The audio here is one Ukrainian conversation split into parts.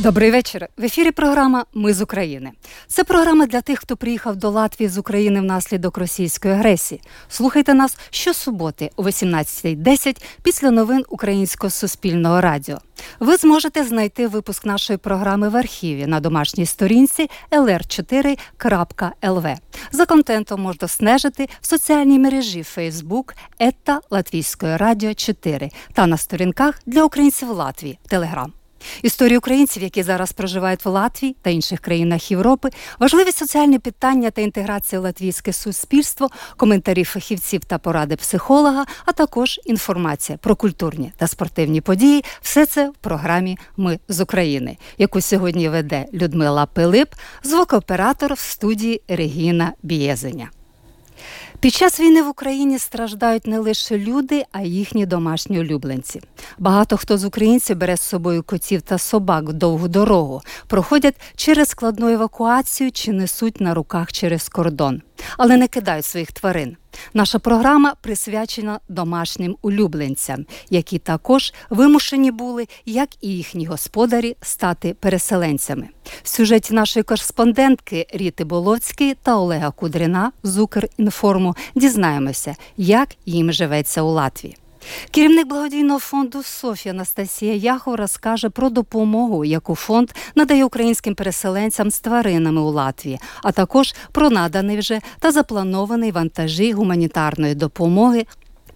Добрий вечір. В ефірі програма Ми з України. Це програма для тих, хто приїхав до Латвії з України внаслідок російської агресії. Слухайте нас щосуботи о 18.10 після новин Українського суспільного радіо. Ви зможете знайти випуск нашої програми в архіві на домашній сторінці lr4.lv. За контентом можна снежити в соціальній мережі Facebook ета Латвійської радіо 4 та на сторінках для українців Латвії Телеграм. Історії українців, які зараз проживають в Латвії та інших країнах Європи, важливі соціальні питання та інтеграція латвійське суспільство, коментарі фахівців та поради психолога, а також інформація про культурні та спортивні події. Все це в програмі Ми з України, яку сьогодні веде Людмила Пилип, звукооператор в студії Регіна Бієзеня. Під час війни в Україні страждають не лише люди, а й їхні домашні улюбленці. Багато хто з українців бере з собою котів та собак в довгу дорогу, проходять через складну евакуацію чи несуть на руках через кордон, але не кидають своїх тварин. Наша програма присвячена домашнім улюбленцям, які також вимушені були, як і їхні господарі, стати переселенцями. В сюжеті нашої кореспондентки Ріти Болоцької та Олега Кудрина з Укрінформу дізнаємося, як їм живеться у Латвії. Керівник благодійного фонду Софія Анастасія Яхов розкаже про допомогу, яку фонд надає українським переселенцям з тваринами у Латвії, а також про наданий вже та запланований вантажі гуманітарної допомоги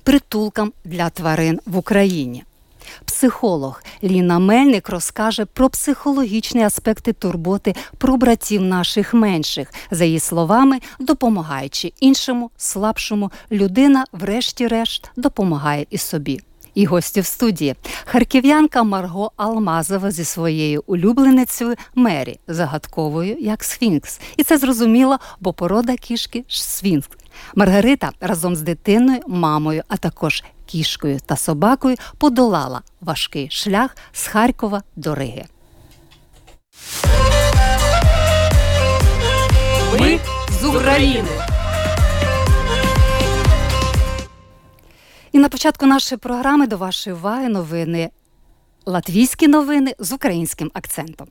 притулкам для тварин в Україні. Психолог Ліна Мельник розкаже про психологічні аспекти турботи про братів наших менших, за її словами, допомагаючи іншому, слабшому, людина, врешті-решт, допомагає і собі. І гості в студії харків'янка Марго Алмазова зі своєю улюбленицею Мері, загадковою як Сфінкс. І це зрозуміло, бо порода кішки Сфінкс. Маргарита разом з дитиною, мамою, а також кішкою та собакою подолала важкий шлях з Харкова до Риги. Ми з України. І на початку нашої програми до вашої уваги новини. Латвійські новини з українським акцентом.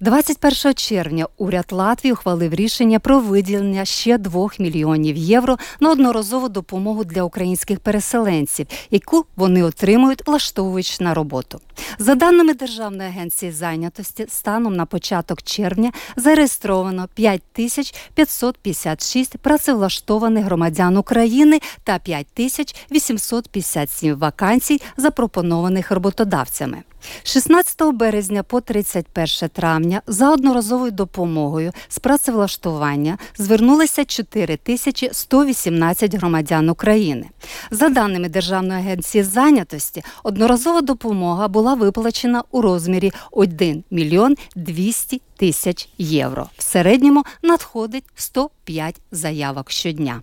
21 червня уряд Латвії ухвалив рішення про виділення ще 2 мільйонів євро на одноразову допомогу для українських переселенців, яку вони отримують, влаштовуючи на роботу. За даними Державної агенції зайнятості, станом на початок червня зареєстровано 5556 працевлаштованих громадян України та 5857 вакансій, запропонованих роботодавцями. 16 березня по 31 травня за одноразовою допомогою з працевлаштування звернулися 4118 громадян України. За даними Державної агенції зайнятості, одноразова допомога була виплачена у розмірі 1 мільйон 200 тисяч євро. В середньому надходить 105 заявок щодня.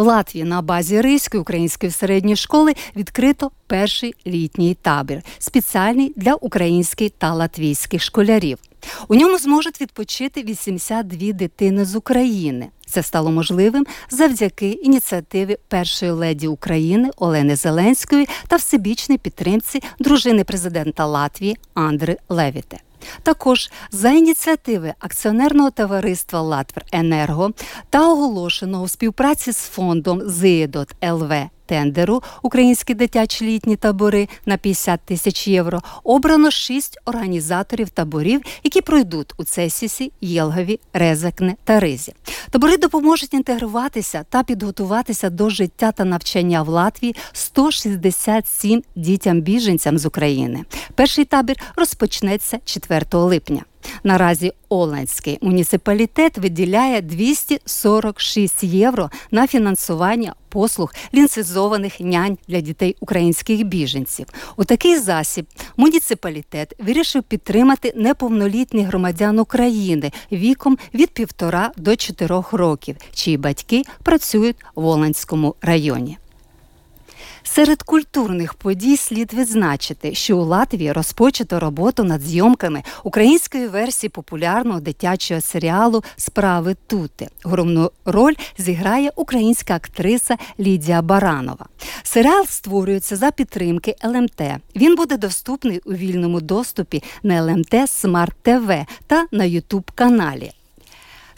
В Латвії на базі Ризької української середньої школи відкрито перший літній табір, спеціальний для українських та латвійських школярів. У ньому зможуть відпочити 82 дитини з України. Це стало можливим завдяки ініціативі першої леді України Олени Зеленської та всебічній підтримці дружини президента Латвії Андри Левіте. Також за ініціативи акціонерного товариства Латвер Енерго та оголошеного у співпраці з фондом «Зиєдот ЛВ тендеру Українські дитячі літні табори на 50 тисяч євро обрано шість організаторів таборів, які пройдуть у Цесісі, Єлгові, Резекне та Ризі. Табори допоможуть інтегруватися та підготуватися до життя та навчання в Латвії 167 дітям-біженцям з України. Перший табір розпочнеться 4 липня. Наразі Оландський муніципалітет виділяє 246 євро на фінансування послуг лінцизованих нянь для дітей українських біженців. У такий засіб муніципалітет вирішив підтримати неповнолітніх громадян України віком від півтора до чотирьох років, чиї батьки працюють в Оландському районі. Серед культурних подій слід відзначити, що у Латвії розпочато роботу над зйомками української версії популярного дитячого серіалу Справи Тути. Головну роль зіграє українська актриса Лідія Баранова. Серіал створюється за підтримки LMT. Він буде доступний у вільному доступі на LMT Smart TV та на Ютуб каналі.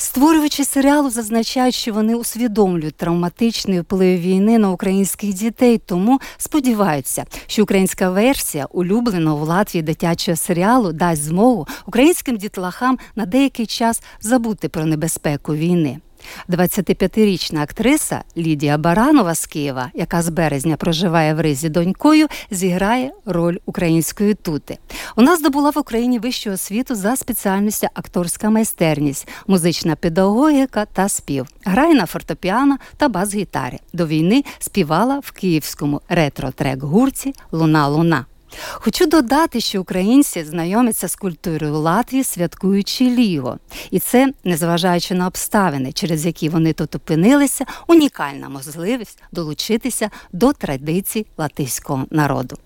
Створювачі серіалу зазначають, що вони усвідомлюють травматичний вплив війни на українських дітей, тому сподіваються, що українська версія улюбленого в Латвії дитячого серіалу дасть змогу українським дітлахам на деякий час забути про небезпеку війни. 25-річна актриса Лідія Баранова з Києва, яка з березня проживає в Ризі донькою, зіграє роль української тути. Вона здобула в Україні вищу освіту за спеціальністю акторська майстерність, музична педагогіка та спів. Грає на фортепіано та бас-гітарі. До війни співала в київському ретро-трек гурті Луна Луна. Хочу додати, що українці знайомляться з культурою Латвії, святкуючи ліво, і це, незважаючи на обставини, через які вони тут опинилися, унікальна можливість долучитися до традицій латиського народу.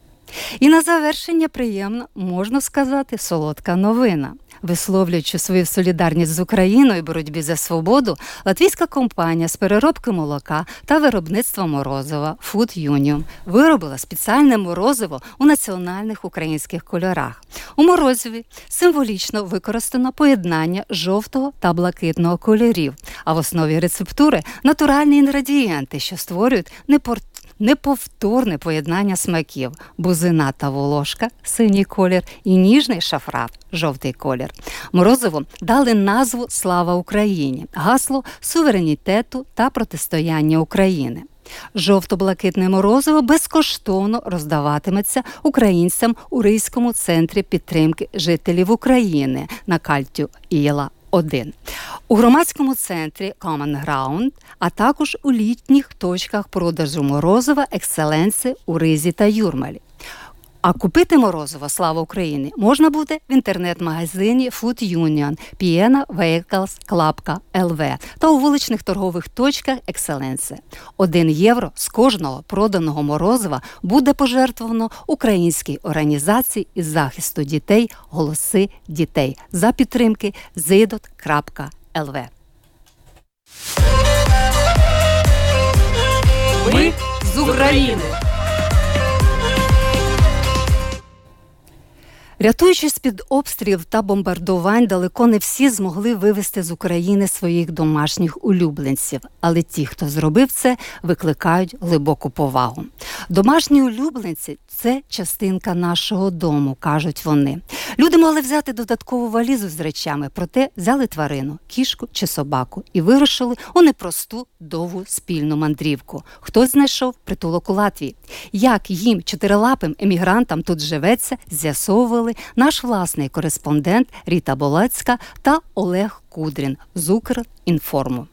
І на завершення приємно можна сказати солодка новина. Висловлюючи свою солідарність з Україною в боротьбі за свободу, латвійська компанія з переробки молока та виробництва морозива Food Union виробила спеціальне морозиво у національних українських кольорах. У морозиві символічно використано поєднання жовтого та блакитного кольорів, а в основі рецептури натуральні інгредієнти, що створюють непорт неповторне поєднання смаків, бузина та волошка, синій колір і ніжний шафрат, жовтий колір. Морозиво дали назву Слава Україні, гасло суверенітету та протистояння України. Жовто-блакитне морозиво безкоштовно роздаватиметься українцям у Рийському центрі підтримки жителів України на кальтю Іла 1 у громадському центрі Common Ground, а також у літніх точках продажу морозива екселенси у Ризі та Юрмалі. А купити морозиво Слава Україні можна буде в інтернет-магазині Food Union Piena Vehicles LV та у вуличних торгових точках Екселенси. Один євро з кожного проданого морозива буде пожертвовано українській організації із захисту дітей Голоси дітей за підтримки zidot.lv. Ми з України. Рятуючись під обстрілів та бомбардувань, далеко не всі змогли вивезти з України своїх домашніх улюбленців, але ті, хто зробив це, викликають глибоку повагу. Домашні улюбленці це частинка нашого дому, кажуть вони. Люди могли взяти додаткову валізу з речами, проте взяли тварину, кішку чи собаку і вирушили у непросту довгу спільну мандрівку. Хтось знайшов притулок у Латвії. Як їм, чотирилапим емігрантам тут живеться, з'ясовували наш власний кореспондент Ріта Болецька та Олег Кудрін з Укрінформу.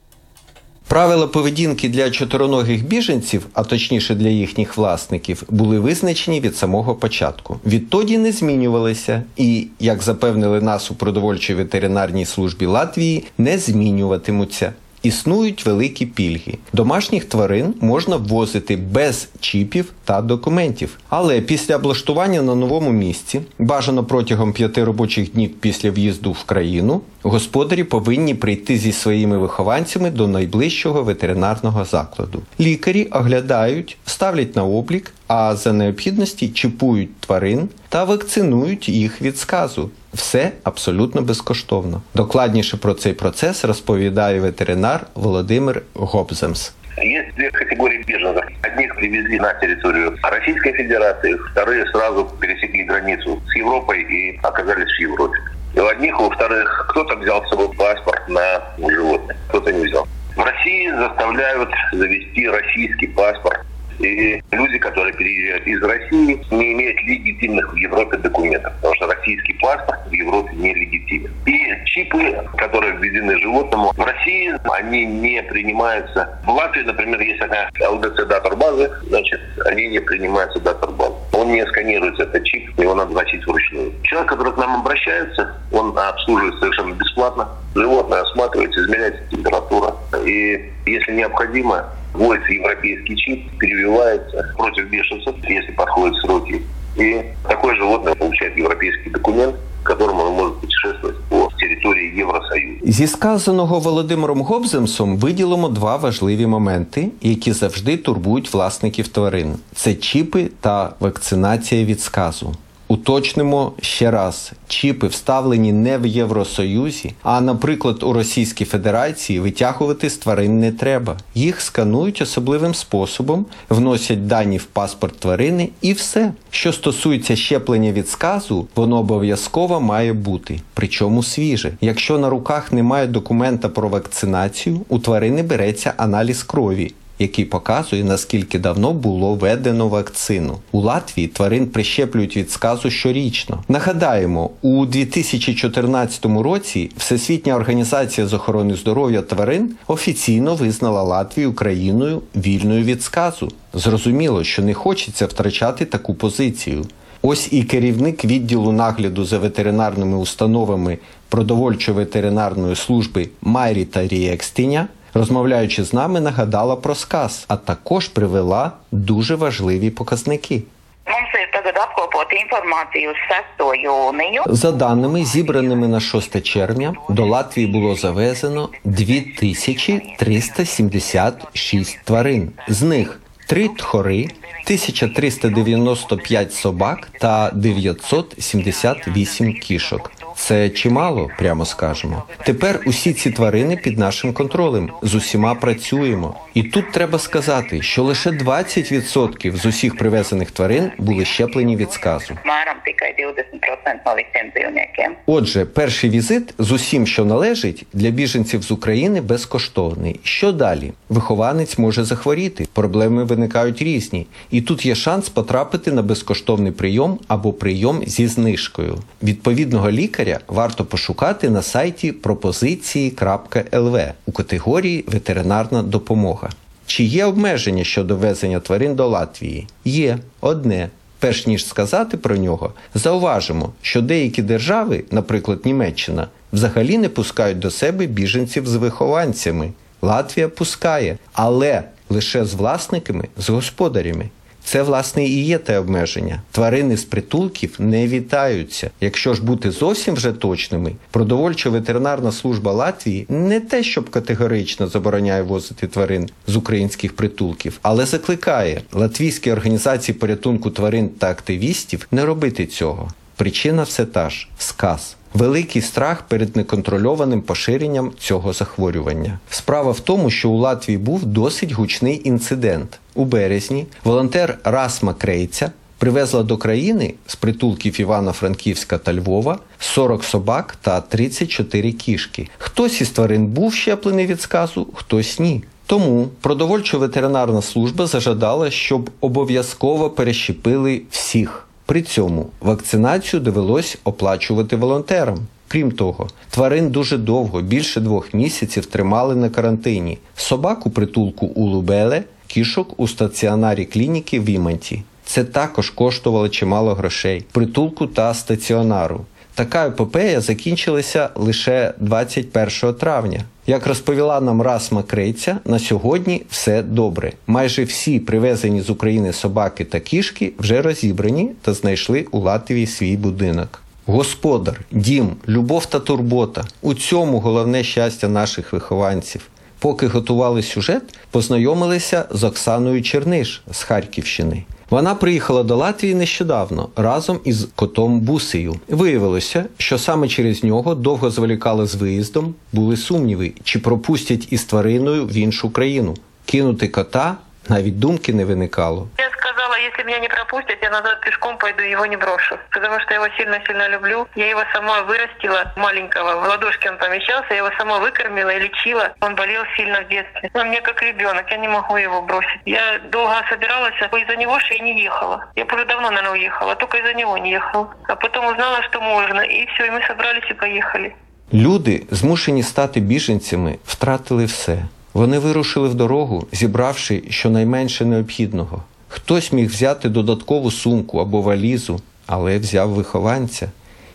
Правила поведінки для чотироногих біженців, а точніше для їхніх власників, були визначені від самого початку. Відтоді не змінювалися і, як запевнили нас у продовольчій ветеринарній службі Латвії, не змінюватимуться. Існують великі пільги. Домашніх тварин можна ввозити без чіпів та документів. Але після облаштування на новому місці, бажано протягом п'яти робочих днів після в'їзду в країну, господарі повинні прийти зі своїми вихованцями до найближчого ветеринарного закладу. Лікарі оглядають, ставлять на облік, а за необхідності чіпують тварин та вакцинують їх від сказу. Все абсолютно безкоштовно. Докладніше про цей процес розповідає ветеринар Володимир Гобземс. Есть две категории беженцев. Одних привезли на территорию Российской Федерации, вторые сразу пересекли границу с Европой и оказались в Европе. И у одних, у вторых, кто-то взял с паспорт на животное, кто-то не взял. В России заставляют завести российский паспорт. И люди, которые переезжают из России, не имеют легитимных в Европе документов, потому что российский паспорт в Европе не легитимен. И чипы, которые введены животному, в России они не принимаются. В Латвии, например, есть такая ЛДЦ датор базы, значит, они не принимаются датор базы. Он не сканируется, этот чип, его надо носить вручную. Человек, который к нам обращается, он обслуживает совершенно бесплатно. Животное осматривается, измеряется температура. И если необходимо, вводится европейский чип, перевивается против бешенцев, если подходят сроки. И такое животное получает европейский документ, которым оно может путешествовать по территории Евросоюза. Зі сказаного Володимиром Гобземсом виділимо два важливі моменти, які завжди турбують власників тварин: це чіпи та вакцинація від сказу. Уточнимо ще раз: чіпи вставлені не в Євросоюзі, а, наприклад, у Російській Федерації витягувати з тварин не треба. Їх сканують особливим способом, вносять дані в паспорт тварини і все. Що стосується щеплення від сказу, воно обов'язково має бути, причому свіже. Якщо на руках немає документа про вакцинацію, у тварини береться аналіз крові який показує, наскільки давно було введено вакцину. У Латвії тварин прищеплюють від сказу щорічно. Нагадаємо, у 2014 році Всесвітня організація з охорони здоров'я тварин офіційно визнала Латвію країною вільною від сказу. Зрозуміло, що не хочеться втрачати таку позицію. Ось і керівник відділу нагляду за ветеринарними установами продовольчо-ветеринарної служби Майріта Ріекстіня розмовляючи з нами, нагадала про сказ, а також привела дуже важливі показники. Mums ir tagad apkopota informācija uz 6. jūniju. За даними, зібраними на 6 червня, до Латвії було завезено 2376 тварин. З них 3 тхори, 1395 собак та 978 кішок. Це чимало, прямо скажемо. Тепер усі ці тварини під нашим контролем. З усіма працюємо. І тут треба сказати, що лише 20% з усіх привезених тварин були щеплені від сказу. Mēram tikai 20% no visiem dzīvniekiem. Отже, перший візит з усім, що належить, для біженців з України безкоштовний. Що далі? Вихованець може захворіти, проблеми виникають різні, і тут є шанс потрапити на безкоштовний прийом або прийом зі знижкою. Відповідного лікаря варто пошукати на сайті пропозиції.лв у категорії ветеринарна допомога. Чи є обмеження щодо везення тварин до Латвії? Є одне. Перш ніж сказати про нього, зауважимо, що деякі держави, наприклад Німеччина, взагалі не пускають до себе біженців з вихованцями. Латвія пускає, але лише з власниками, з господарями. Це, власне, і є те обмеження. Тварини з притулків не вітаються. Якщо ж бути зовсім вже точними, продовольча ветеринарна служба Латвії не те, щоб категорично забороняє возити тварин з українських притулків, але закликає латвійські організації порятунку тварин та активістів не робити цього. Причина все та ж сказ. Великий страх перед неконтрольованим поширенням цього захворювання. Справа в тому, що у Латвії був досить гучний інцидент. У березні волонтер Расма Крейця привезла до країни з притулків Івано-Франківська та Львова 40 собак та 34 кішки. Хтось із тварин був щеплений від сказу, хтось ні. Тому продовольчо-ветеринарна служба зажадала, щоб обов'язково перещепили всіх. При цьому вакцинацію довелось оплачувати волонтерам. Крім того, тварин дуже довго, більше двох місяців тримали на карантині. собаку притулку у Лубеле, кішок у стаціонарі клініки в Іманті. Це також коштувало чимало грошей притулку та стаціонару. Така епопея закінчилася лише 21 травня. Як розповіла нам Расма Крейця, на сьогодні все добре. Майже всі привезені з України собаки та кішки вже розібрані та знайшли у Латвії свій будинок. Господар, дім, любов та турбота у цьому головне щастя наших вихованців. Поки готували сюжет, познайомилися з Оксаною Черниш з Харківщини. Вона приїхала до Латвії нещодавно разом із котом Бусею. Виявилося, що саме через нього довго зволікали з виїздом, були сумніви, чи пропустять із твариною в іншу країну. Кинути кота навіть думки не виникало Я сказала, если меня не пропустят, я назад пешком пойду, его не брошу. Потому что я его сильно-сильно люблю. Я его сама вырастила, маленького, в ладошке он помещался, я его сама выкормила и лечила. Он болел сильно в детстве. Он мне как ребенок, я не могу его бросить. Я долго собиралась, а из-за него же и не ехала. Я уже давно, наверное, уехала, только из-за него не ехала. А потом узнала, что можно, и все, и мы собрались и поехали. Люди, змушені стати біженцями, втратили все. Вони вирушили в дорогу, зібравши щонайменше необхідного. Хтось міг взяти додаткову сумку або валізу, але взяв вихованця.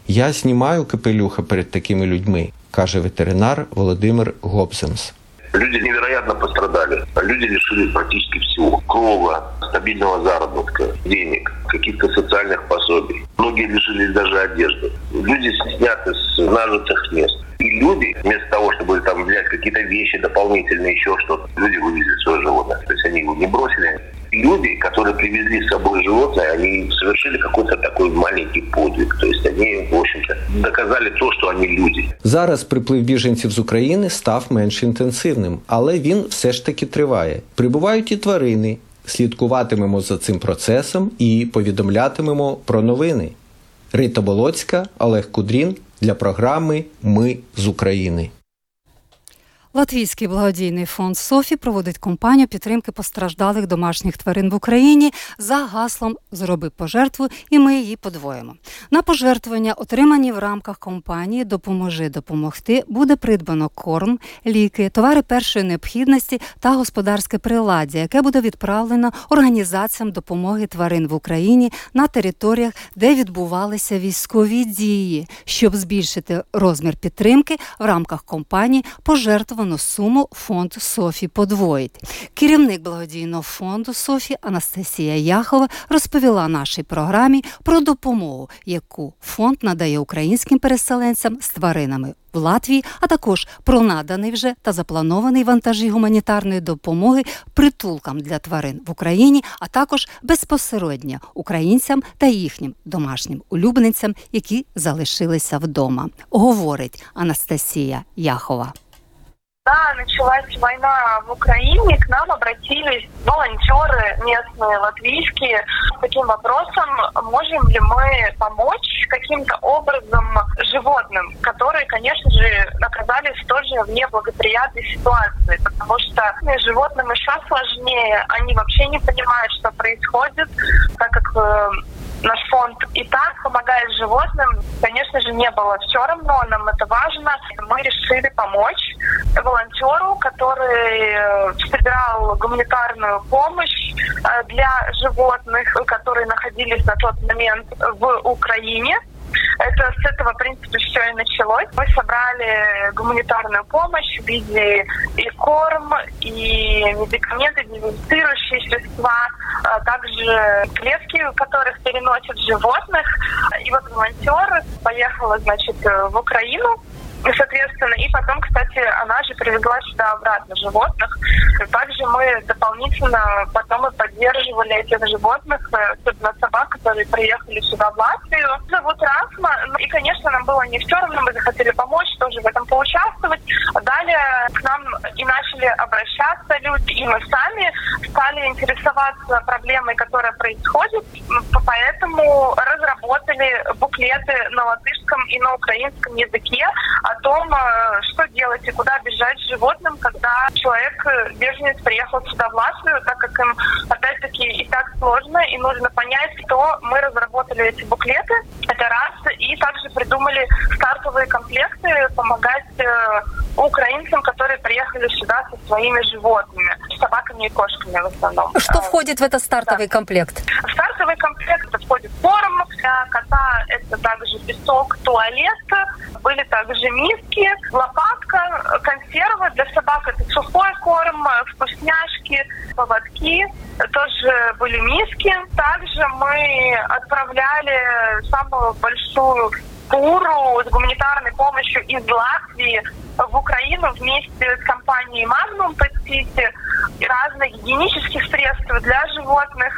Я знімаю капелюха перед такими людьми, каже ветеринар Володимир Гобземс. Люди невероятно пострадали. пострадали. Люди лишились практически всего. Крова, стабильного заработка, денег, каких-то социальных пособий. Многие лишились даже одежды. Люди сняты с нажитых мест. И люди, вместо того, чтобы там взять какие-то вещи дополнительные, еще что-то, люди вывезли свое животное. То есть они его не бросили. Люди, которые привезли с собой животное, они совершили какой-то такой маленький подвиг. То есть они, в общем-то, доказали то, що вони люди. Зараз приплив біженців з України став менш інтенсивним, але він все ж таки триває. Прибувають і тварини. Слідкуватимемо за цим процесом і повідомлятимемо про новини. Рита Болоцька, Олег Кудрін для програми Ми з України. Латвійський благодійний фонд Софі проводить кампанію підтримки постраждалих домашніх тварин в Україні за гаслом Зроби пожертву, і ми її подвоїмо. На пожертвування, отримані в рамках кампанії Допоможи допомогти, буде придбано корм, ліки, товари першої необхідності та господарське приладдя, яке буде відправлено організаціям допомоги тварин в Україні на територіях, де відбувалися військові дії, щоб збільшити розмір підтримки в рамках кампанії пожертвувано суму фонд Софі подвоїть. Керівник благодійного фонду Софі Анастасія Яхова розповіла нашій програмі про допомогу, яку фонд надає українським переселенцям з тваринами в Латвії, а також про наданий вже та запланований вантажі гуманітарної допомоги притулкам для тварин в Україні, а також безпосередньо українцям та їхнім домашнім улюбленцям, які залишилися вдома. Говорить Анастасія Яхова. Когда началась война в Украине, к нам обратились волонтеры местные, латвийские, с таким вопросом, можем ли мы помочь каким-то образом животным, которые, конечно же, оказались тоже в неблагоприятной ситуации, потому что животным еще сложнее, они вообще не понимают, что происходит, так как э, наш фонд и так помогает животным. Конечно же, не было все равно, нам это важно. Мы решили помочь волонтеру, который э, собирал гуманитарную помощь э, для животных, которые находились на тот момент в Украине. Это с этого, в принципе, все и началось. Мы собрали гуманитарную помощь в виде и корм, и медикаменты, дезинфицирующие средства, а также клетки, в которых переносят животных. И вот волонтер поехала, значит, в Украину Соответственно, и потом, кстати, она же привезла сюда обратно животных. Также мы дополнительно потом и поддерживали этих животных, э, особенно собак, которые приехали сюда в Латвию. Зовут Расма. Ну, и, конечно, нам было не все равно, мы захотели помочь, тоже в этом поучаствовать. Далее к нам и начали обращаться люди, и мы сами стали интересоваться проблемой, которая происходит. Поэтому разработали буклеты на латышском и на украинском языке о том, э, что делать и куда бежать животным, когда человек, э, беженец, приехал сюда в Латвию, так как им, опять-таки, и так сложно, и нужно понять, что мы разработали эти буклеты, это раз, и также придумали стартовые комплекты, помогать э, украинцам, которые приехали сюда со своими животными, собаками и кошками в основном. Что входит в этот стартовый да. комплект? В стартовый комплект входит корм для кота, это также песок, туалет, были также миски, лопатка, консервы для собак, это сухой корм, вкусняшки, поводки, тоже были миски. Также мы отправляли самую большую туру с гуманитарной помощью из Латвии в Украину вместе с компанией Magnum Петити разных гигиенических средств для животных,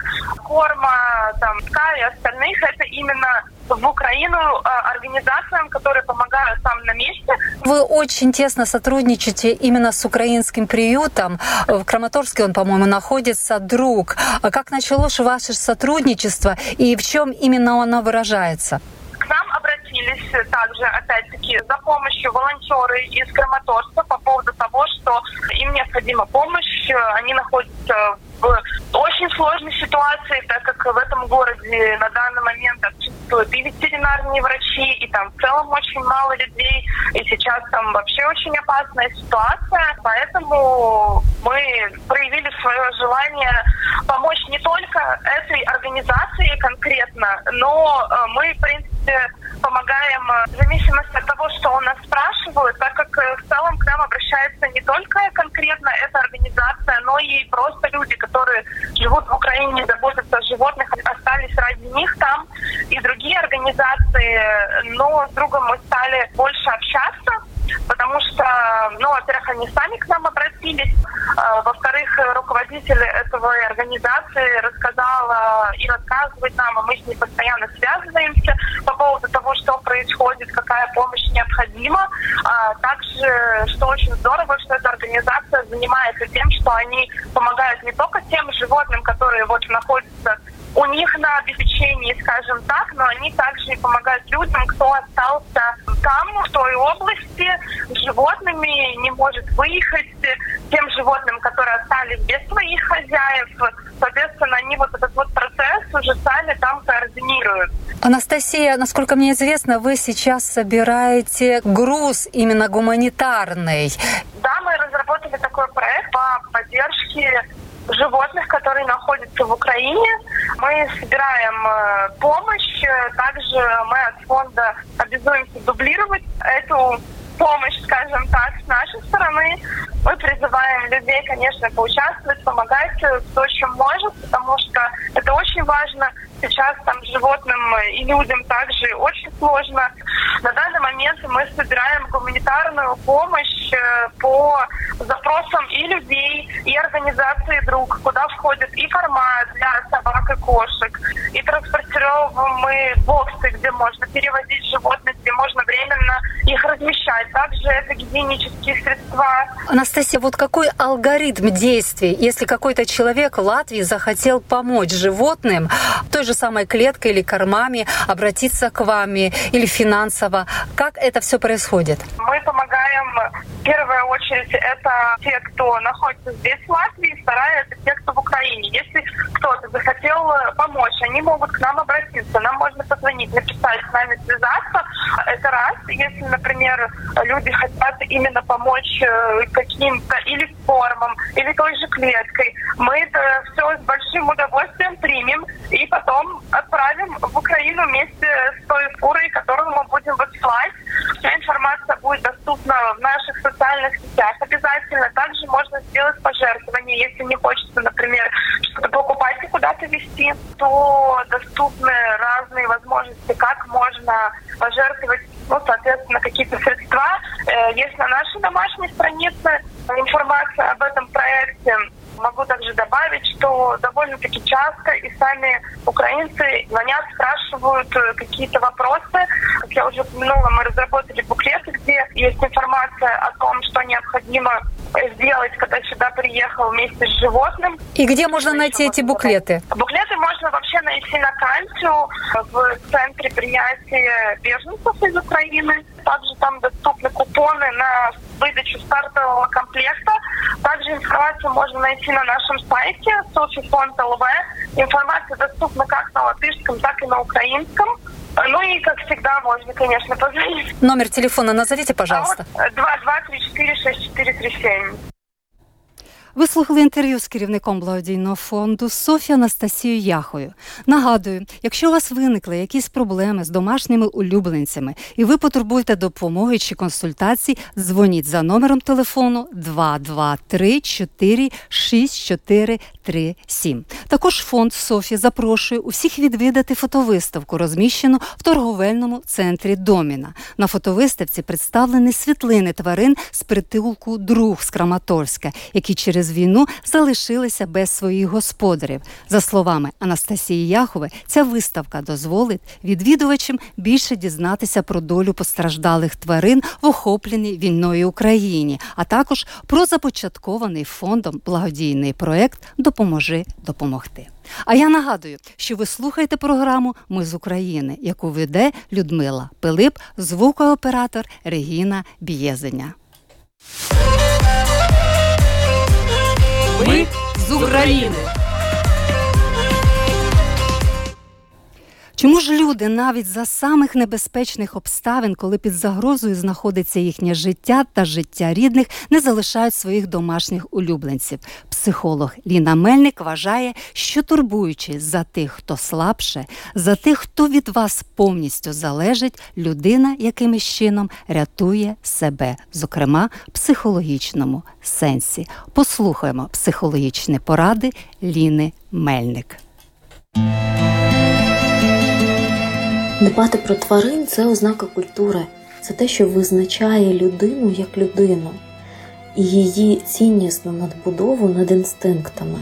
корма, там, ска и остальных. Это именно в Украину а, организациям, которые помогают там на месте. Вы очень тесно сотрудничаете именно с украинским приютом. В Краматорске он, по-моему, находится друг. А как началось ваше сотрудничество и в чем именно оно выражается? К нам обратились также, опять-таки, за помощью волонтеры из Краматорска по поводу того, что им необходима помощь. Они находятся в очень сложной ситуации, так как в этом городе на данный момент отсутствуют и ветеринарные врачи, и там в целом очень мало людей, и сейчас там вообще очень опасная ситуация, поэтому мы проявили свое желание помочь не только этой организации конкретно, но э, мы, в принципе, помогаем э, в зависимости от того, что у нас спрашивают, так как э, в целом к нам обращается не только конкретно эта организация, но и просто люди, которые живут в Украине, заботятся о животных, остались ради них там, и другие организации. Но с другом мы стали больше общаться, потому что, ну, во-первых, они сами к нам обратились, а, во-вторых, руководитель этого организации рассказала и рассказывает нам, и мы с ней постоянно связываемся по происходит, какая помощь необходима. А также, что очень здорово, что эта организация занимается тем, что они помогают не только тем животным, которые вот находятся у них на обеспечении, скажем так, но они также и помогают людям, кто остался там, в той области, с животными, не может выехать, тем животным, которые остались без своих хозяев. Соответственно, они вот этот вот процесс уже сами там координируют. Анастасия, насколько мне известно, вы сейчас собираете груз именно гуманитарный. Да, мы разработали такой проект по поддержке животных, которые находятся в Украине. Мы собираем э, помощь. Также мы от фонда обязуемся дублировать эту помощь, скажем так, с нашей стороны. Мы призываем людей, конечно, поучаствовать, помогать, кто чем может, потому что это очень важно. Сейчас там животным и людям также очень сложно. На данный момент мы собираем гуманитарную помощь э, по запросам и людей, и организации «Друг», куда входят и корма для собак и кошек, и транспортировываем мы боксы, где можно перевозить животных, где можно временно их размещать. Также это гигиенические средства. Анастасия, вот какой алгоритм действий, если какой-то человек в Латвии захотел помочь животным, той же самой клеткой или кормами, обратиться к вами или финансово, как это все происходит? Мы помогаем, в первую очередь, это те, кто находится здесь, в Латвии, вторая, это те, кто в Украине. Если кто-то захотел помочь, они могут к нам обратиться, нам можно позвонить, написать, с нами связаться. Это раз. Если, например, люди хотят именно помочь э, каким-то или формам, или той же клеткой, мы это все с большим удовольствием примем и потом отправим в Украину вместе с той фурой, которую мы будем высылать. Вся информация будет доступна в наших социальных сетях обязательно. Также можно сделать пожертвование, если не хочется, например, что-то покупать и куда-то везти, то доступны разные возможности, как можно пожертвовать, ну, соответственно, какие-то средства. Э, есть на нашей домашней странице информация об этом проекте. Могу также добавить, что довольно-таки часто и сами украинцы звонят, спрашивают э, какие-то вопросы. Как я уже упомянула, мы разработали буклеты, где есть информация о том, что необходимо сделать, когда сюда приехал вместе с животным. И где можно найти эти буклеты? Буклеты можно вообще найти на Кальцию в центре принятия беженцев из Украины. Также там доступны купоны на выдачу стартового комплекта. Также информацию можно найти на нашем сайте ЛВ. Информация доступна как на латышском, так и на украинском. Ну и, как всегда, можно, конечно, позвонить. Номер телефона назовите, пожалуйста. А вот 2234 6437. Ви слухали інтерв'ю з керівником благодійного фонду Софія Анастасією Яхою. Нагадую, якщо у вас виникли якісь проблеми з домашніми улюбленцями і ви потребуєте допомоги чи консультацій, дзвоніть за номером телефону 223 4 6437. Також фонд Софія запрошує усіх відвідати фотовиставку, розміщену в торговельному центрі Доміна. На фотовиставці представлені світлини тварин з притулку друг з Краматорська, які через війну залишилися без своїх господарів. За словами Анастасії Яхове, ця виставка дозволить відвідувачам більше дізнатися про долю постраждалих тварин в охопленій війною Україні, а також про започаткований фондом благодійний проект Допоможи допомогти. А я нагадую, що ви слухаєте програму Ми з України, яку веде Людмила Пилип, звукооператор Регіна Бєзеня. Ми з України. Чому ж люди навіть за самих небезпечних обставин, коли під загрозою знаходиться їхнє життя та життя рідних, не залишають своїх домашніх улюбленців? Психолог Ліна Мельник вважає, що турбуючись за тих, хто слабше, за тих, хто від вас повністю залежить, людина якимось чином рятує себе, зокрема психологічному сенсі. Послухаємо психологічні поради Ліни Мельник. Дбати про тварин це ознака культури, це те, що визначає людину як людину і її ціннісну надбудову над інстинктами.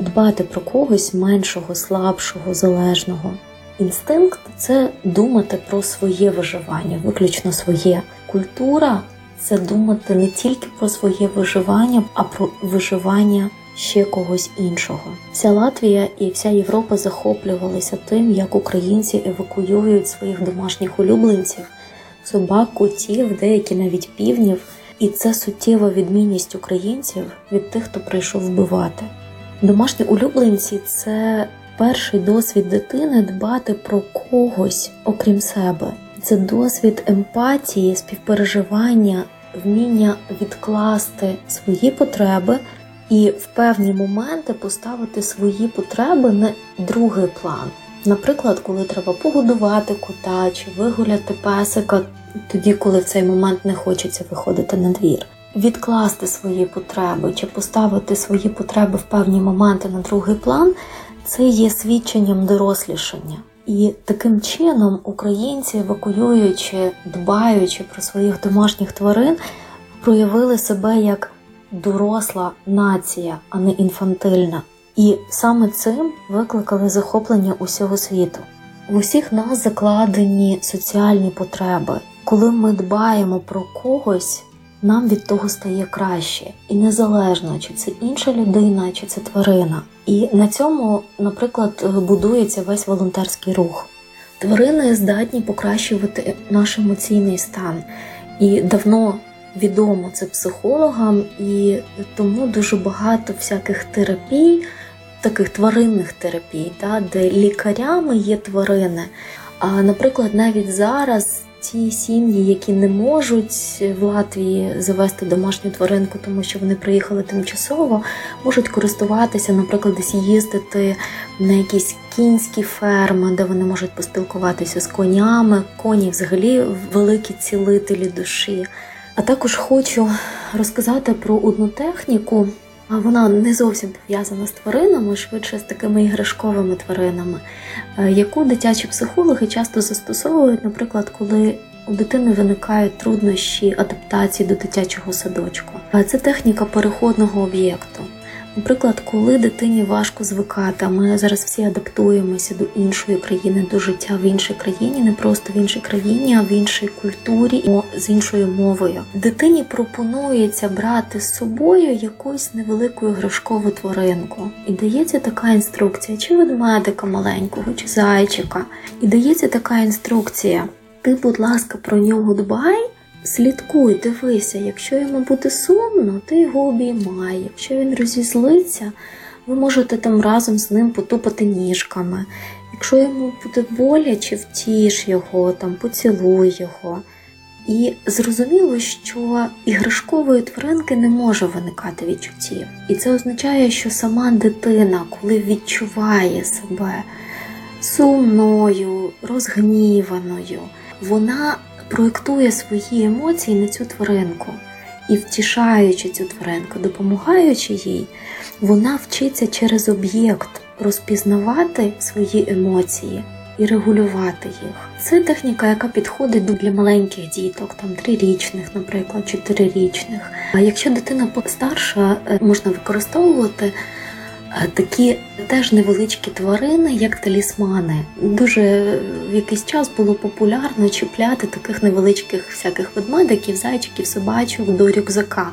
Дбати про когось меншого, слабшого, залежного. Інстинкт це думати про своє виживання, виключно своє. Культура це думати не тільки про своє виживання, а про виживання ще когось іншого. Вся Латвія і вся Європа захоплювалися тим, як українці евакуюють своїх домашніх улюбленців, собак, котів, деякі навіть півнів. І це суттєва відмінність українців від тих, хто прийшов вбивати. Домашні улюбленці це перший досвід дитини дбати про когось окрім себе. Це досвід емпатії, співпереживання, вміння відкласти свої потреби і в певні моменти поставити свої потреби на другий план. Наприклад, коли треба погодувати кота чи вигуляти песика, тоді, коли в цей момент не хочеться виходити на двір. Відкласти свої потреби чи поставити свої потреби в певні моменти на другий план це є свідченням дорослішання. І таким чином українці, евакуюючи, дбаючи про своїх домашніх тварин, проявили себе як доросла нація, а не інфантильна. І саме цим викликали захоплення усього світу. В усіх нас закладені соціальні потреби. Коли ми дбаємо про когось, нам від того стає краще, і незалежно, чи це інша людина, чи це тварина. І на цьому, наприклад, будується весь волонтерський рух. Тварини здатні покращувати наш емоційний стан. І давно відомо це психологам, і тому дуже багато всяких терапій, таких тваринних терапій, да, де лікарями є тварини. А, наприклад, навіть зараз ті сім'ї, які не можуть в Латвії завести домашню тваринку, тому що вони приїхали тимчасово, можуть користуватися, наприклад, десь їздити на якісь кінські ферми, де вони можуть поспілкуватися з конями. Коні взагалі великі цілителі душі. А також хочу розказати про одну техніку. Вона не зовсім пов'язана з тваринами, швидше з такими іграшковими тваринами, яку дитячі психологи часто застосовують, наприклад, коли у дитини виникають труднощі адаптації до дитячого садочку. Це техніка переходного об'єкту. Наприклад, коли дитині важко звикати, ми зараз всі адаптуємося до іншої країни, до життя в іншій країні, не просто в іншій країні, а в іншій культурі з іншою мовою. Дитині пропонується брати з собою якусь невелику іграшкову тваринку. І дається така інструкція, чи ведмедика маленького, чи зайчика. І дається така інструкція: ти, будь ласка, про нього дбай. Слідкуй, дивися, якщо йому буде сумно, ти його обіймай. Якщо він розізлиться, ви можете там разом з ним потупати ніжками. Якщо йому буде боляче, втіш його, там поцілуй його. І зрозуміло, що іграшкової тваринки не може виникати відчуттів. І це означає, що сама дитина, коли відчуває себе сумною, розгніваною, вона проєктує свої емоції на цю тваринку. І втішаючи цю тваринку, допомагаючи їй, вона вчиться через об'єкт розпізнавати свої емоції і регулювати їх. Це техніка, яка підходить для маленьких діток, там трирічних, наприклад, чотирирічних. А якщо дитина постарша, е, можна використовувати такі теж невеличкі тварини, як талісмани. Дуже в якийсь час було популярно чіпляти таких невеличких всяких ведмедиків, зайчиків, собачок до рюкзака.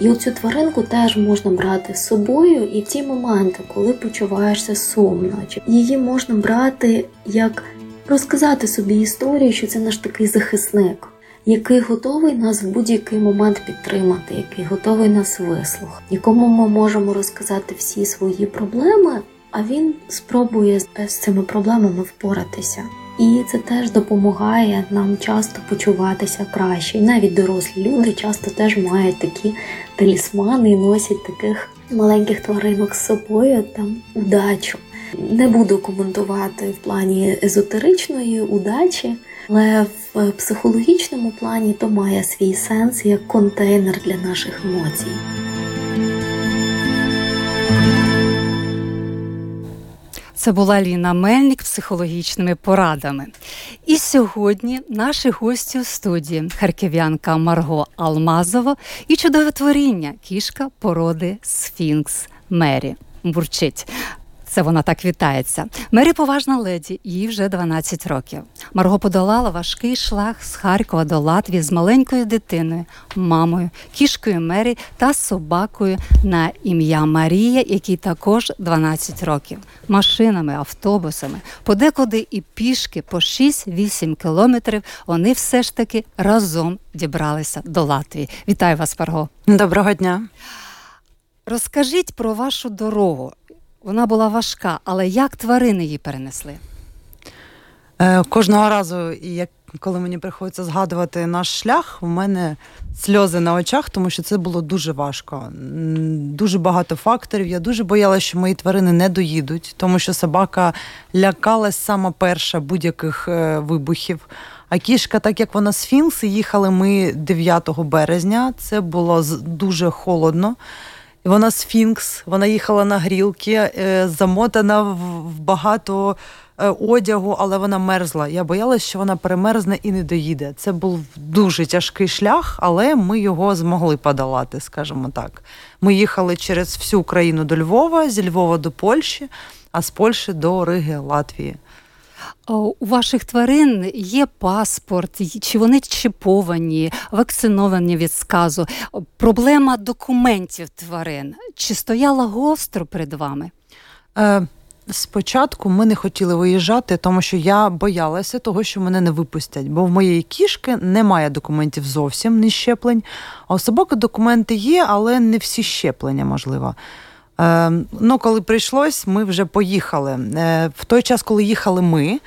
І оцю тваринку теж можна брати з собою, і в ті моменти, коли почуваєшся сумно, її можна брати як розказати собі історію, що це наш такий захисник який готовий нас в будь-який момент підтримати, який готовий нас вислухати, якому ми можемо розказати всі свої проблеми, а він спробує з цими проблемами впоратися. І це теж допомагає нам часто почуватися краще. І навіть дорослі люди часто теж мають такі талісмани і носять таких маленьких тваринок з собою там удачу. Не буду коментувати в плані езотеричної удачі, але в психологічному плані то має свій сенс як контейнер для наших емоцій. Це була Ліна Мельник психологічними порадами. І сьогодні наші гості у студії харків'янка Марго Алмазова і чудове творіння кішка породи Сфінкс Мері. Бурчить. Це вона так вітається. Мері поважна леді, їй вже 12 років. Марго подолала важкий шлях з Харкова до Латвії з маленькою дитиною, мамою, кішкою Мері та собакою на ім'я Марія, якій також 12 років. Машинами, автобусами, подекуди і пішки по 6-8 кілометрів. Вони все ж таки разом дібралися до Латвії. Вітаю вас, Марго. Доброго дня. Розкажіть про вашу дорогу. Вона була важка, але як тварини її перенесли? Е, Кожного разу, як коли мені приходиться згадувати наш шлях, у мене сльози на очах, тому що це було дуже важко. Дуже багато факторів. Я дуже боялася, що мої тварини не доїдуть, тому що собака лякалась сама перша будь-яких е, вибухів. А кішка, так як вона сфінкс, їхали ми 9 березня. Це було дуже холодно. Вона сфінкс, вона їхала на грілки, е, замотана в, багато е, одягу, але вона мерзла. Я боялася, що вона перемерзне і не доїде. Це був дуже тяжкий шлях, але ми його змогли подолати, скажімо так. Ми їхали через всю Україну до Львова, зі Львова до Польщі, а з Польщі до Риги, Латвії. У ваших тварин є паспорт, чи вони чіповані, вакциновані від сказу. Проблема документів тварин. Чи стояла гостро перед вами? Е, Спочатку ми не хотіли виїжджати, тому що я боялася того, що мене не випустять. Бо в моєї кішки немає документів зовсім, ні щеплень. А у собаки документи є, але не всі щеплення можливо. Е, ну, коли прийшлось, ми вже поїхали. Е, в той час, коли їхали ми,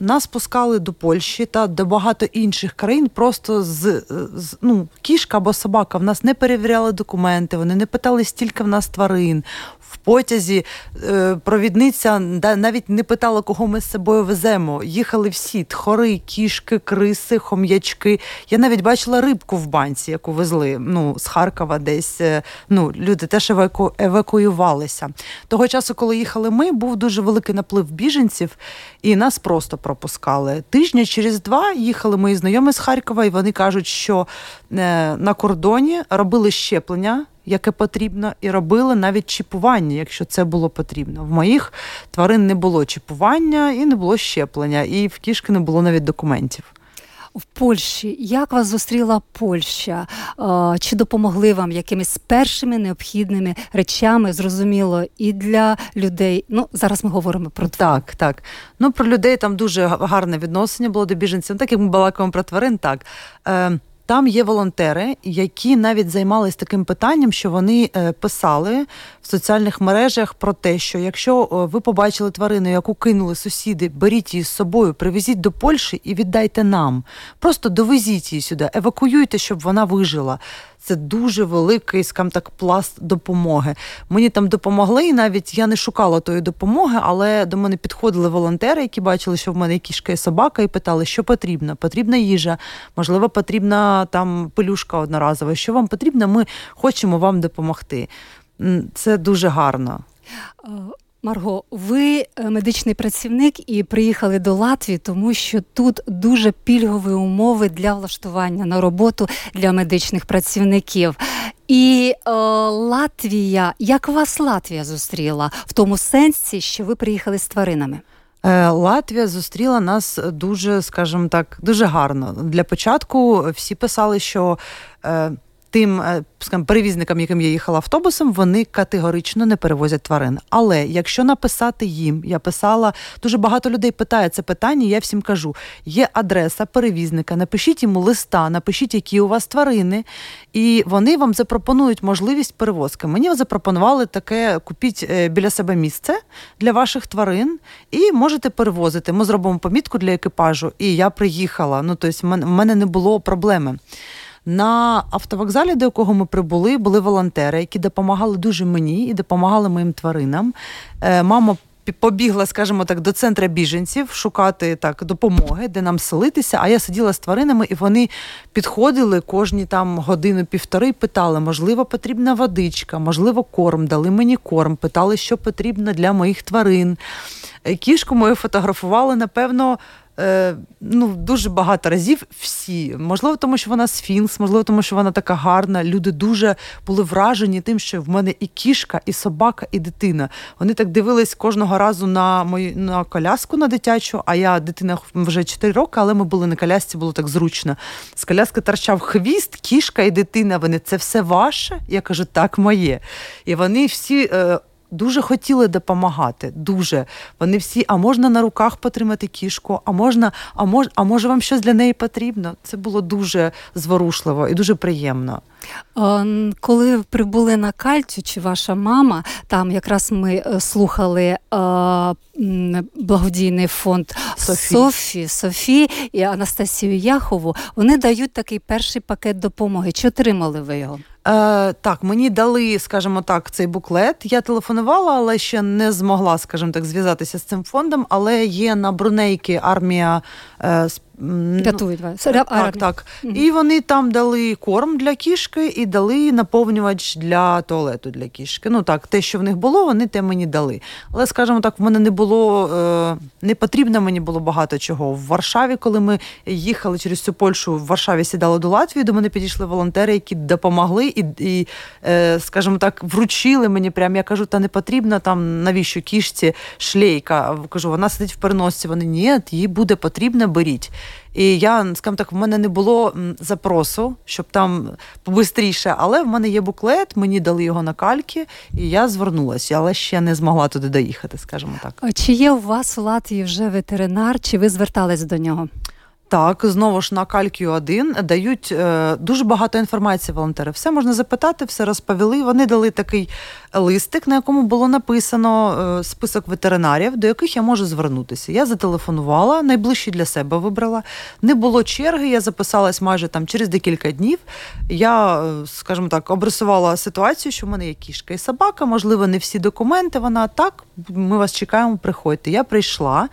нас пускали до Польщі та до багато інших країн. Просто з, з ну, кішка або собака в нас не перевіряли документи, вони не питали, стільки в нас тварин. В потязі е, провідниця навіть не питала, кого ми з собою веземо. Їхали всі тхори, кішки, криси, хом'ячки. Я навіть бачила рибку в банці, яку везли ну, з Харкова десь. е, Ну, люди теж еваку, евакуювалися. Того часу, коли їхали ми, був дуже великий наплив біженців, і нас просто пропускали. Тижня через два їхали мої знайомі з Харкова, і вони кажуть, що е, на кордоні робили щеплення яке потрібно, і робили навіть чіпування, якщо це було потрібно. В моїх тварин не було чіпування і не було щеплення, і в кішки не було навіть документів. В Польщі як вас зустріла Польща? Чи допомогли вам якимись першими необхідними речами? Зрозуміло, і для людей. Ну зараз ми говоримо про. Так, так. Ну про людей там дуже гарне відношення було до біженців. Так як ми балакаємо про тварин, так. Е, там є волонтери, які навіть займалися таким питанням, що вони е, писали в соціальних мережах про те, що якщо е, ви побачили тварину, яку кинули сусіди, беріть її з собою, привезіть до Польщі і віддайте нам. Просто довезіть її сюди, евакуюйте, щоб вона вижила. Це дуже великий, скажімо так, пласт допомоги. Мені там допомогли, і навіть я не шукала тої допомоги, але до мене підходили волонтери, які бачили, що в мене кішка і собака, і питали, що потрібно. Потрібна їжа, можливо, потрібна там пелюшка одноразова. Що вам потрібно? Ми хочемо вам допомогти. Це дуже гарно. Е, Марго, ви е, медичний працівник і приїхали до Латвії, тому що тут дуже пільгові умови для влаштування на роботу для медичних працівників. І е, Латвія, як вас Латвія зустріла в тому сенсі, що ви приїхали з тваринами? Е, Латвія зустріла нас дуже, скажімо так, дуже гарно. Для початку всі писали, що е, тим е, скажімо, перевізникам, яким я їхала автобусом, вони категорично не перевозять тварин. Але якщо написати їм, я писала, дуже багато людей питає це питання, я всім кажу: є адреса перевізника, напишіть йому листа, напишіть, які у вас тварини, і вони вам запропонують можливість перевозки. Мені запропонували таке: купіть е, біля себе місце для ваших тварин і можете перевозити. Ми зробимо помітку для екіпажу, і я приїхала. Ну тобто, в в мене не було проблеми. На автовокзалі, до якого ми прибули, були волонтери, які допомагали дуже мені і допомагали моїм тваринам. Е, Мама побігла, скажімо так, до центра біженців шукати так допомоги, де нам селитися. А я сиділа з тваринами, і вони підходили кожні там годину-півтори, і питали, можливо, потрібна водичка, можливо, корм. Дали мені корм, питали, що потрібно для моїх тварин. Е, Кішку мою фотографували, напевно. Е, Ну, дуже багато разів всі. Можливо, тому що вона сфінкс, можливо, тому що вона така гарна. Люди дуже були вражені тим, що в мене і кішка, і собака, і дитина. Вони так дивились кожного разу на мою на коляску на дитячу, а я дитина вже 4 роки, але ми були на колясці, було так зручно. З коляски торчав хвіст, кішка і дитина. Вони це все ваше? Я кажу, так, моє. І вони всі. Е, Дуже хотіли допомагати, дуже. Вони всі, а можна на руках потримати кішку, а можна, а мож, а може вам щось для неї потрібно? Це було дуже зворушливо і дуже приємно. Е, Коли прибули на Кальцю, чи ваша мама, там якраз ми е, слухали е, благодійний фонд Софі. Софі, Софі і Анастасію Яхову, вони дають такий перший пакет допомоги. Чи отримали ви його? Е, так, мені дали, скажімо так, цей буклет. Я телефонувала, але ще не змогла, скажімо так, зв'язатися з цим фондом. Але є на Брунейки армія. Е, Рятують вас. Так, так. І вони там дали корм для кішки і дали наповнювач для туалету для кішки. Ну так, те, що в них було, вони те мені дали. Але, скажімо так, в мене не було е, не потрібно мені було багато чого. В Варшаві, коли ми їхали через цю Польщу, в Варшаві сідали до Латвії, до мене підійшли волонтери, які допомогли і, і е, скажімо так, вручили мені. Прям я кажу, та не потрібно там навіщо кішці шлейка. Кажу, вона сидить в переносці. Вони ні, їй буде потрібно, беріть. І я, скажімо так, в мене не було запросу, щоб там побистріше, але в мене є буклет, мені дали його на кальки, і я звернулася, але ще не змогла туди доїхати, скажімо так. Чи є у вас у Латвії вже ветеринар, чи ви звертались до нього? Так, знову ж на Калькію 1 дають е, дуже багато інформації волонтери. Все можна запитати, все розповіли. Вони дали такий листик, на якому було написано е, список ветеринарів, до яких я можу звернутися. Я зателефонувала, найближчі для себе вибрала. Не було черги, я записалась майже там через декілька днів. Я, е, скажімо так, обрисувала ситуацію, що в мене є кішка і собака, можливо, не всі документи. Вона так, ми вас чекаємо, приходьте. Я прийшла.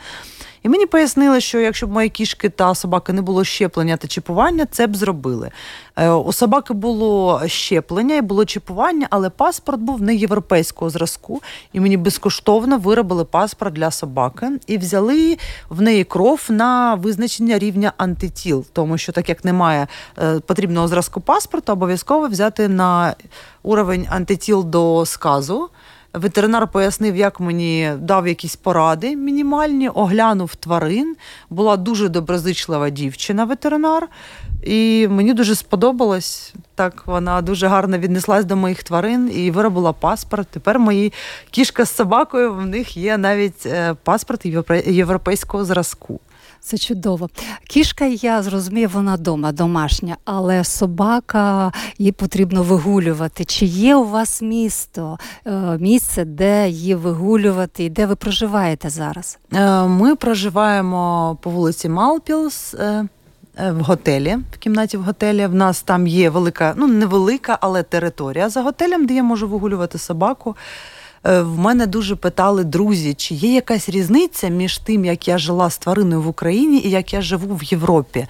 І мені пояснили, що якщо б мої кішки та собаки не було щеплення та чіпування, це б зробили. Е, У собаки було щеплення і було чіпування, але паспорт був не європейського зразку, і мені безкоштовно виробили паспорт для собаки і взяли в неї кров на визначення рівня антитіл, тому що так як немає е, потрібного зразку паспорту, обов'язково взяти на уровень антитіл до сказу. Ветеринар пояснив, як мені дав якісь поради мінімальні, оглянув тварин. Була дуже доброзичлива дівчина, ветеринар, і мені дуже сподобалось. Так, вона дуже гарно віднеслась до моїх тварин і виробила паспорт. Тепер мої кішка з собакою в них є навіть е, паспорт європейського зразку. Це чудово. Кішка, я зрозумію, вона дома домашня, але собака її потрібно вигулювати. Чи є у вас місто, е, місце, де її вигулювати і де ви проживаєте зараз? Е, Ми проживаємо по вулиці Малпілс. е, В готелі, в кімнаті в готелі. В нас там є велика, ну невелика, але територія за готелем, де я можу вигулювати собаку. Е, В мене дуже питали друзі, чи є якась різниця між тим, як я жила з твариною в Україні і як я живу в Європі.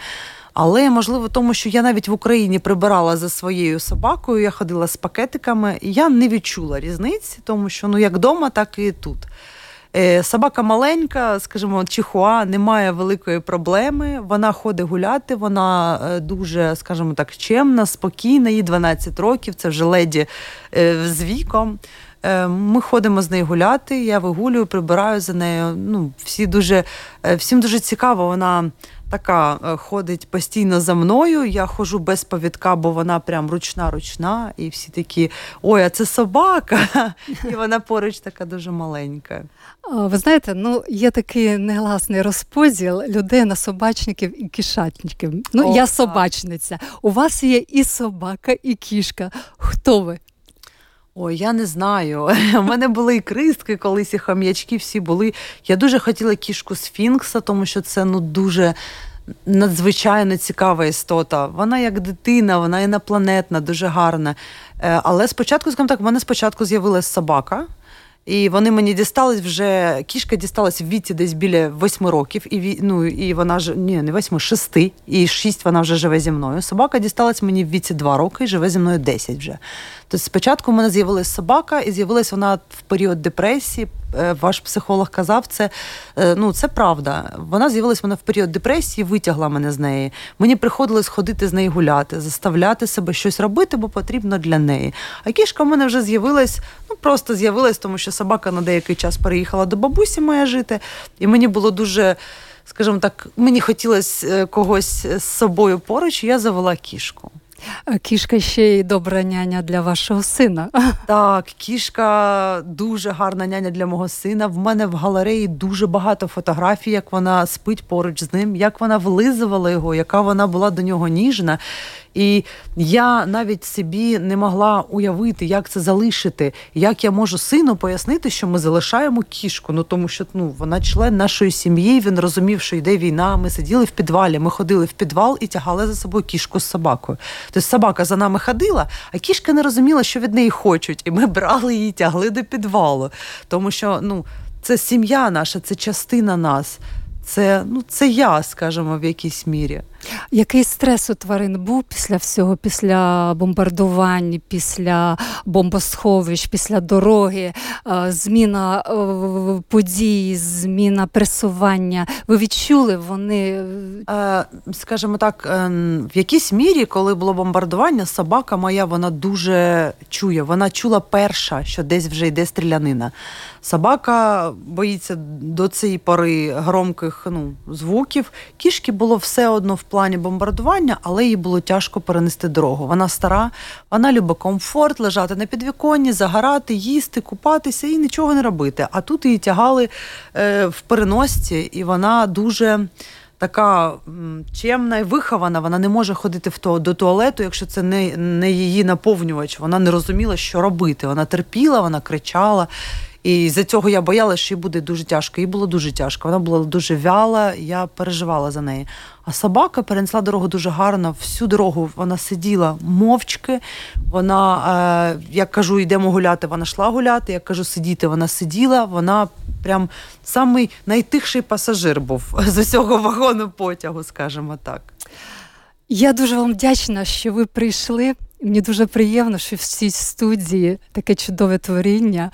Але можливо, тому що я навіть в Україні прибирала за своєю собакою, я ходила з пакетиками, і я не відчула різниці, тому що ну як вдома, так і тут. Е, Собака маленька, скажімо, чихуа, немає великої проблеми. Вона ходить гуляти, вона е, дуже, скажімо так, чемна, спокійна, їй 12 років, це вже леді з віком. Е, Ми ходимо з нею гуляти, я вигулюю, прибираю за нею. Ну, всі дуже, е, всім дуже цікаво. Вона така е, ходить постійно за мною. Я ходжу без повідка, бо вона прям ручна-ручна, і всі такі: ой, а це собака. І вона поруч така дуже маленька. Ви знаєте, ну є такий негласний розподіл людей на собачників і кішатників. Ну, О, я так. собачниця. У вас є і собака, і кішка. Хто ви? Ой, я не знаю. У мене були і кристки, колись і хам'ячки всі були. Я дуже хотіла кішку сфінкса, тому що це ну дуже. Надзвичайно цікава істота. Вона як дитина, вона інопланетна, дуже гарна. Е, Але спочатку, скажімо так, в мене спочатку з'явилась собака. І вони мені дістались вже. Кішка дісталась в віці десь біля восьми років, і ну, і вона ж ні, не восьми, шести, і шість вона вже живе зі мною. Собака дісталась мені в віці два роки і живе зі мною десять вже. Тобто спочатку в мене з'явилася собака, і з'явилася вона в період депресії. Е, ваш психолог казав, це е, ну це правда. Вона з'явилася вона в період депресії, витягла мене з неї. Мені приходилось ходити з нею гуляти, заставляти себе щось робити, бо потрібно для неї. А кішка в мене вже з'явилась, ну просто з'явилась, тому що собака на деякий час переїхала до бабусі моя жити, і мені було дуже. Скажімо так, мені хотілося е, когось з собою поруч, і я завела кішку. Кішка ще й добра няня для вашого сина. Так, кішка дуже гарна няня для мого сина. В мене в галереї дуже багато фотографій, як вона спить поруч з ним, як вона влизувала його, яка вона була до нього ніжна. І я навіть собі не могла уявити, як це залишити, як я можу сину пояснити, що ми залишаємо кішку. Ну тому що ну вона член нашої сім'ї. Він розумів, що йде війна. Ми сиділи в підвалі. Ми ходили в підвал і тягали за собою кішку з собакою. Тобто собака за нами ходила, а кішка не розуміла, що від неї хочуть, і ми брали її, тягли до підвалу, тому що ну це сім'я наша, це частина нас. Це ну це я, скажімо, в якійсь мірі. Який стрес у тварин був після всього, після бомбардувань, після бомбосховищ, після дороги, е, зміна е, подій, зміна пресування? Ви відчули вони? Е, скажімо так, в якійсь мірі, коли було бомбардування, собака моя вона дуже чує. Вона чула перша, що десь вже йде стрілянина. Собака боїться до цієї пори громких ну, звуків. Кішки було все одно в плані бомбардування, але їй було тяжко перенести дорогу. Вона стара, вона любить комфорт, лежати на підвіконні, загорати, їсти, купатися і нічого не робити. А тут її тягали е, в переносці, і вона дуже. Така чемна і вихована, вона не може ходити в то, до туалету, якщо це не не її наповнювач. Вона не розуміла, що робити. Вона терпіла, вона кричала. І за цього я боялася, що їй буде дуже тяжко. Їй було дуже тяжко. Вона була дуже вяла, я переживала за неї. А собака перенесла дорогу дуже гарно. Всю дорогу вона сиділа мовчки. Вона, е, як кажу, йдемо гуляти, вона йшла гуляти. Як кажу, сидіти, вона сиділа. Вона прям самий найтихший пасажир був з усього вагону потягу, скажімо так. Я дуже вам вдячна, що ви прийшли. Мені дуже приємно, що в цій студії таке чудове творіння.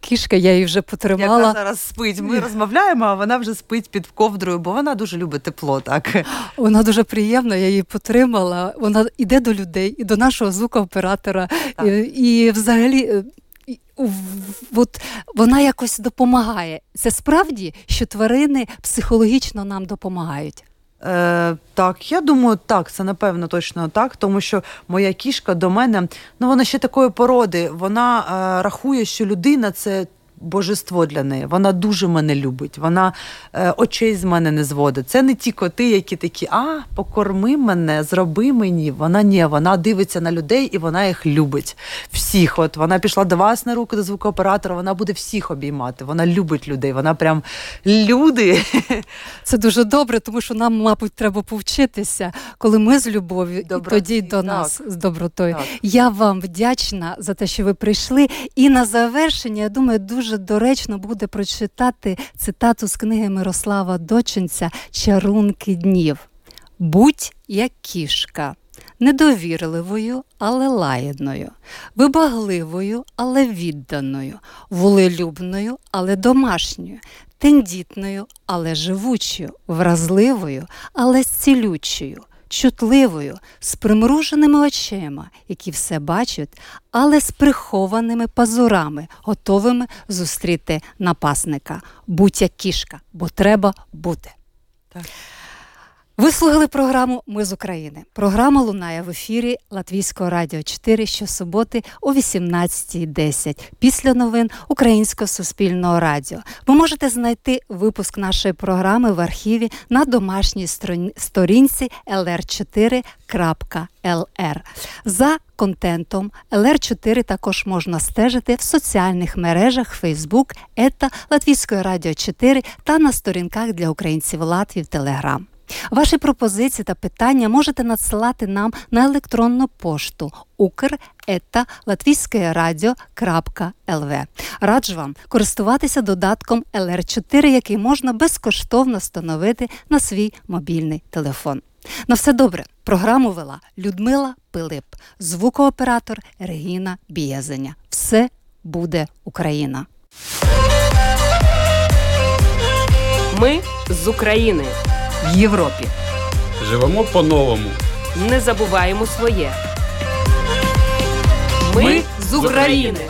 Кішка, я її вже потримала. Яка зараз спить. Ми розмовляємо, а вона вже спить під ковдрою, бо вона дуже любить тепло. Так вона дуже приємна, я її потримала. Вона йде до людей і до нашого звукооператора. І, і взагалі. Е, от вона якось допомагає. Це справді, що тварини психологічно нам допомагають. Е, Так, я думаю, так, це напевно точно так, тому що моя кішка до мене, ну вона ще такої породи, вона е, рахує, що людина це божество для неї. Вона дуже мене любить, вона е, очей з мене не зводить. Це не ті коти, які такі, а покорми мене, зроби мені. Вона ні, вона дивиться на людей і вона їх любить. Всіх. От вона пішла до вас на руки, до звукооператора, вона буде всіх обіймати. Вона любить людей. Вона прям люди. Це дуже добре, тому що нам, мабуть, треба повчитися, коли ми з любов'ю, і тоді до нас з добротою. Так. Я вам вдячна за те, що ви прийшли. І на завершення, я думаю, дуже дуже доречно буде прочитати цитату з книги Мирослава Дочинця Чарунки днів. Будь як кішка, недовірливою, але лаєдною, вибагливою, але відданою, волелюбною, але домашньою, тендітною, але живучою, вразливою, але зцілючою чутливою, з примруженими очима, які все бачать, але з прихованими пазурами, готовими зустріти напасника. Будь як кішка, бо треба бути. Так. Ви слухали програму Ми з України. Програма лунає в ефірі Латвійського радіо 4 щосуботи о 18.10 після новин Українського суспільного радіо. Ви можете знайти випуск нашої програми в архіві на домашній сторінці lr4.lr. За контентом LR4 також можна стежити в соціальних мережах Facebook, ета Латвійської радіо 4 та на сторінках для українців Латвії в Телеграм. Ваші пропозиції та питання можете надсилати нам на електронну пошту ukr.latviskoradio.lv. Раджу вам користуватися додатком LR4, який можна безкоштовно встановити на свій мобільний телефон. На все добре. Програму вела Людмила Пилип, звукооператор Регіна Біязеня. Все буде Україна. Ми з України в Європі. Живемо по-новому. Не забуваємо своє. Ми з України.